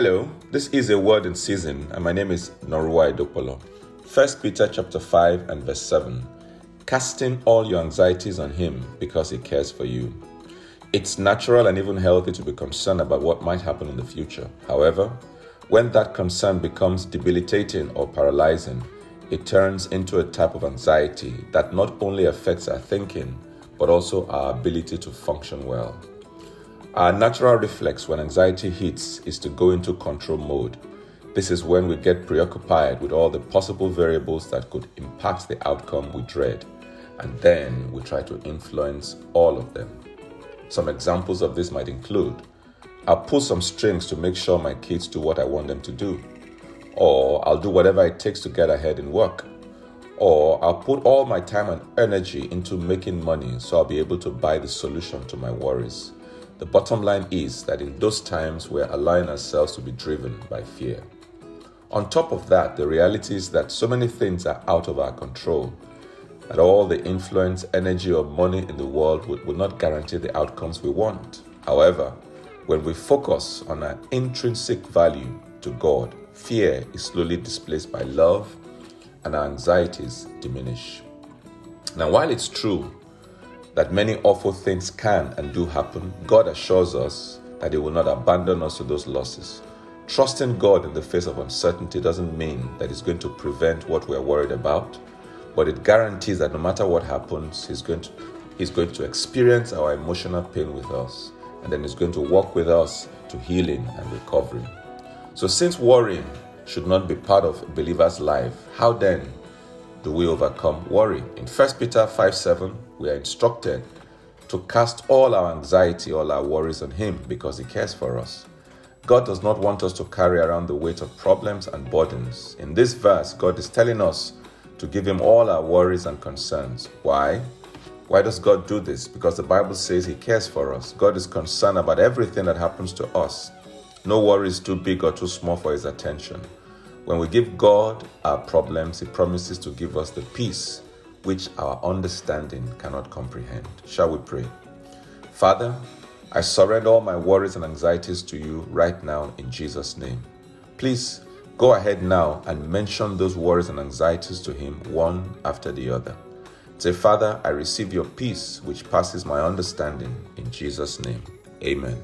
Hello, this is a word in season, and my name is Norua Edopolo. First Peter chapter 5 and verse 7. Casting all your anxieties on him because he cares for you. It's natural and even healthy to be concerned about what might happen in the future. However, when that concern becomes debilitating or paralyzing, it turns into a type of anxiety that not only affects our thinking, but also our ability to function well. Our natural reflex when anxiety hits is to go into control mode. This is when we get preoccupied with all the possible variables that could impact the outcome we dread, and then we try to influence all of them. Some examples of this might include I'll pull some strings to make sure my kids do what I want them to do, or I'll do whatever it takes to get ahead in work, or I'll put all my time and energy into making money so I'll be able to buy the solution to my worries. The bottom line is that in those times we're allowing ourselves to be driven by fear. On top of that, the reality is that so many things are out of our control that all the influence, energy, or money in the world would, would not guarantee the outcomes we want. However, when we focus on our intrinsic value to God, fear is slowly displaced by love and our anxieties diminish. Now, while it's true that many awful things can and do happen, God assures us that He will not abandon us to those losses. Trusting God in the face of uncertainty doesn't mean that He's going to prevent what we're worried about, but it guarantees that no matter what happens, He's going to, he's going to experience our emotional pain with us, and then He's going to walk with us to healing and recovery. So, since worrying should not be part of a believer's life, how then do we overcome worry? In 1 Peter 5 7, we are instructed to cast all our anxiety, all our worries on Him because He cares for us. God does not want us to carry around the weight of problems and burdens. In this verse, God is telling us to give Him all our worries and concerns. Why? Why does God do this? Because the Bible says He cares for us. God is concerned about everything that happens to us. No worry is too big or too small for His attention. When we give God our problems, He promises to give us the peace which our understanding cannot comprehend. Shall we pray? Father, I surrender all my worries and anxieties to you right now in Jesus' name. Please go ahead now and mention those worries and anxieties to Him one after the other. Say, Father, I receive your peace which passes my understanding in Jesus' name. Amen.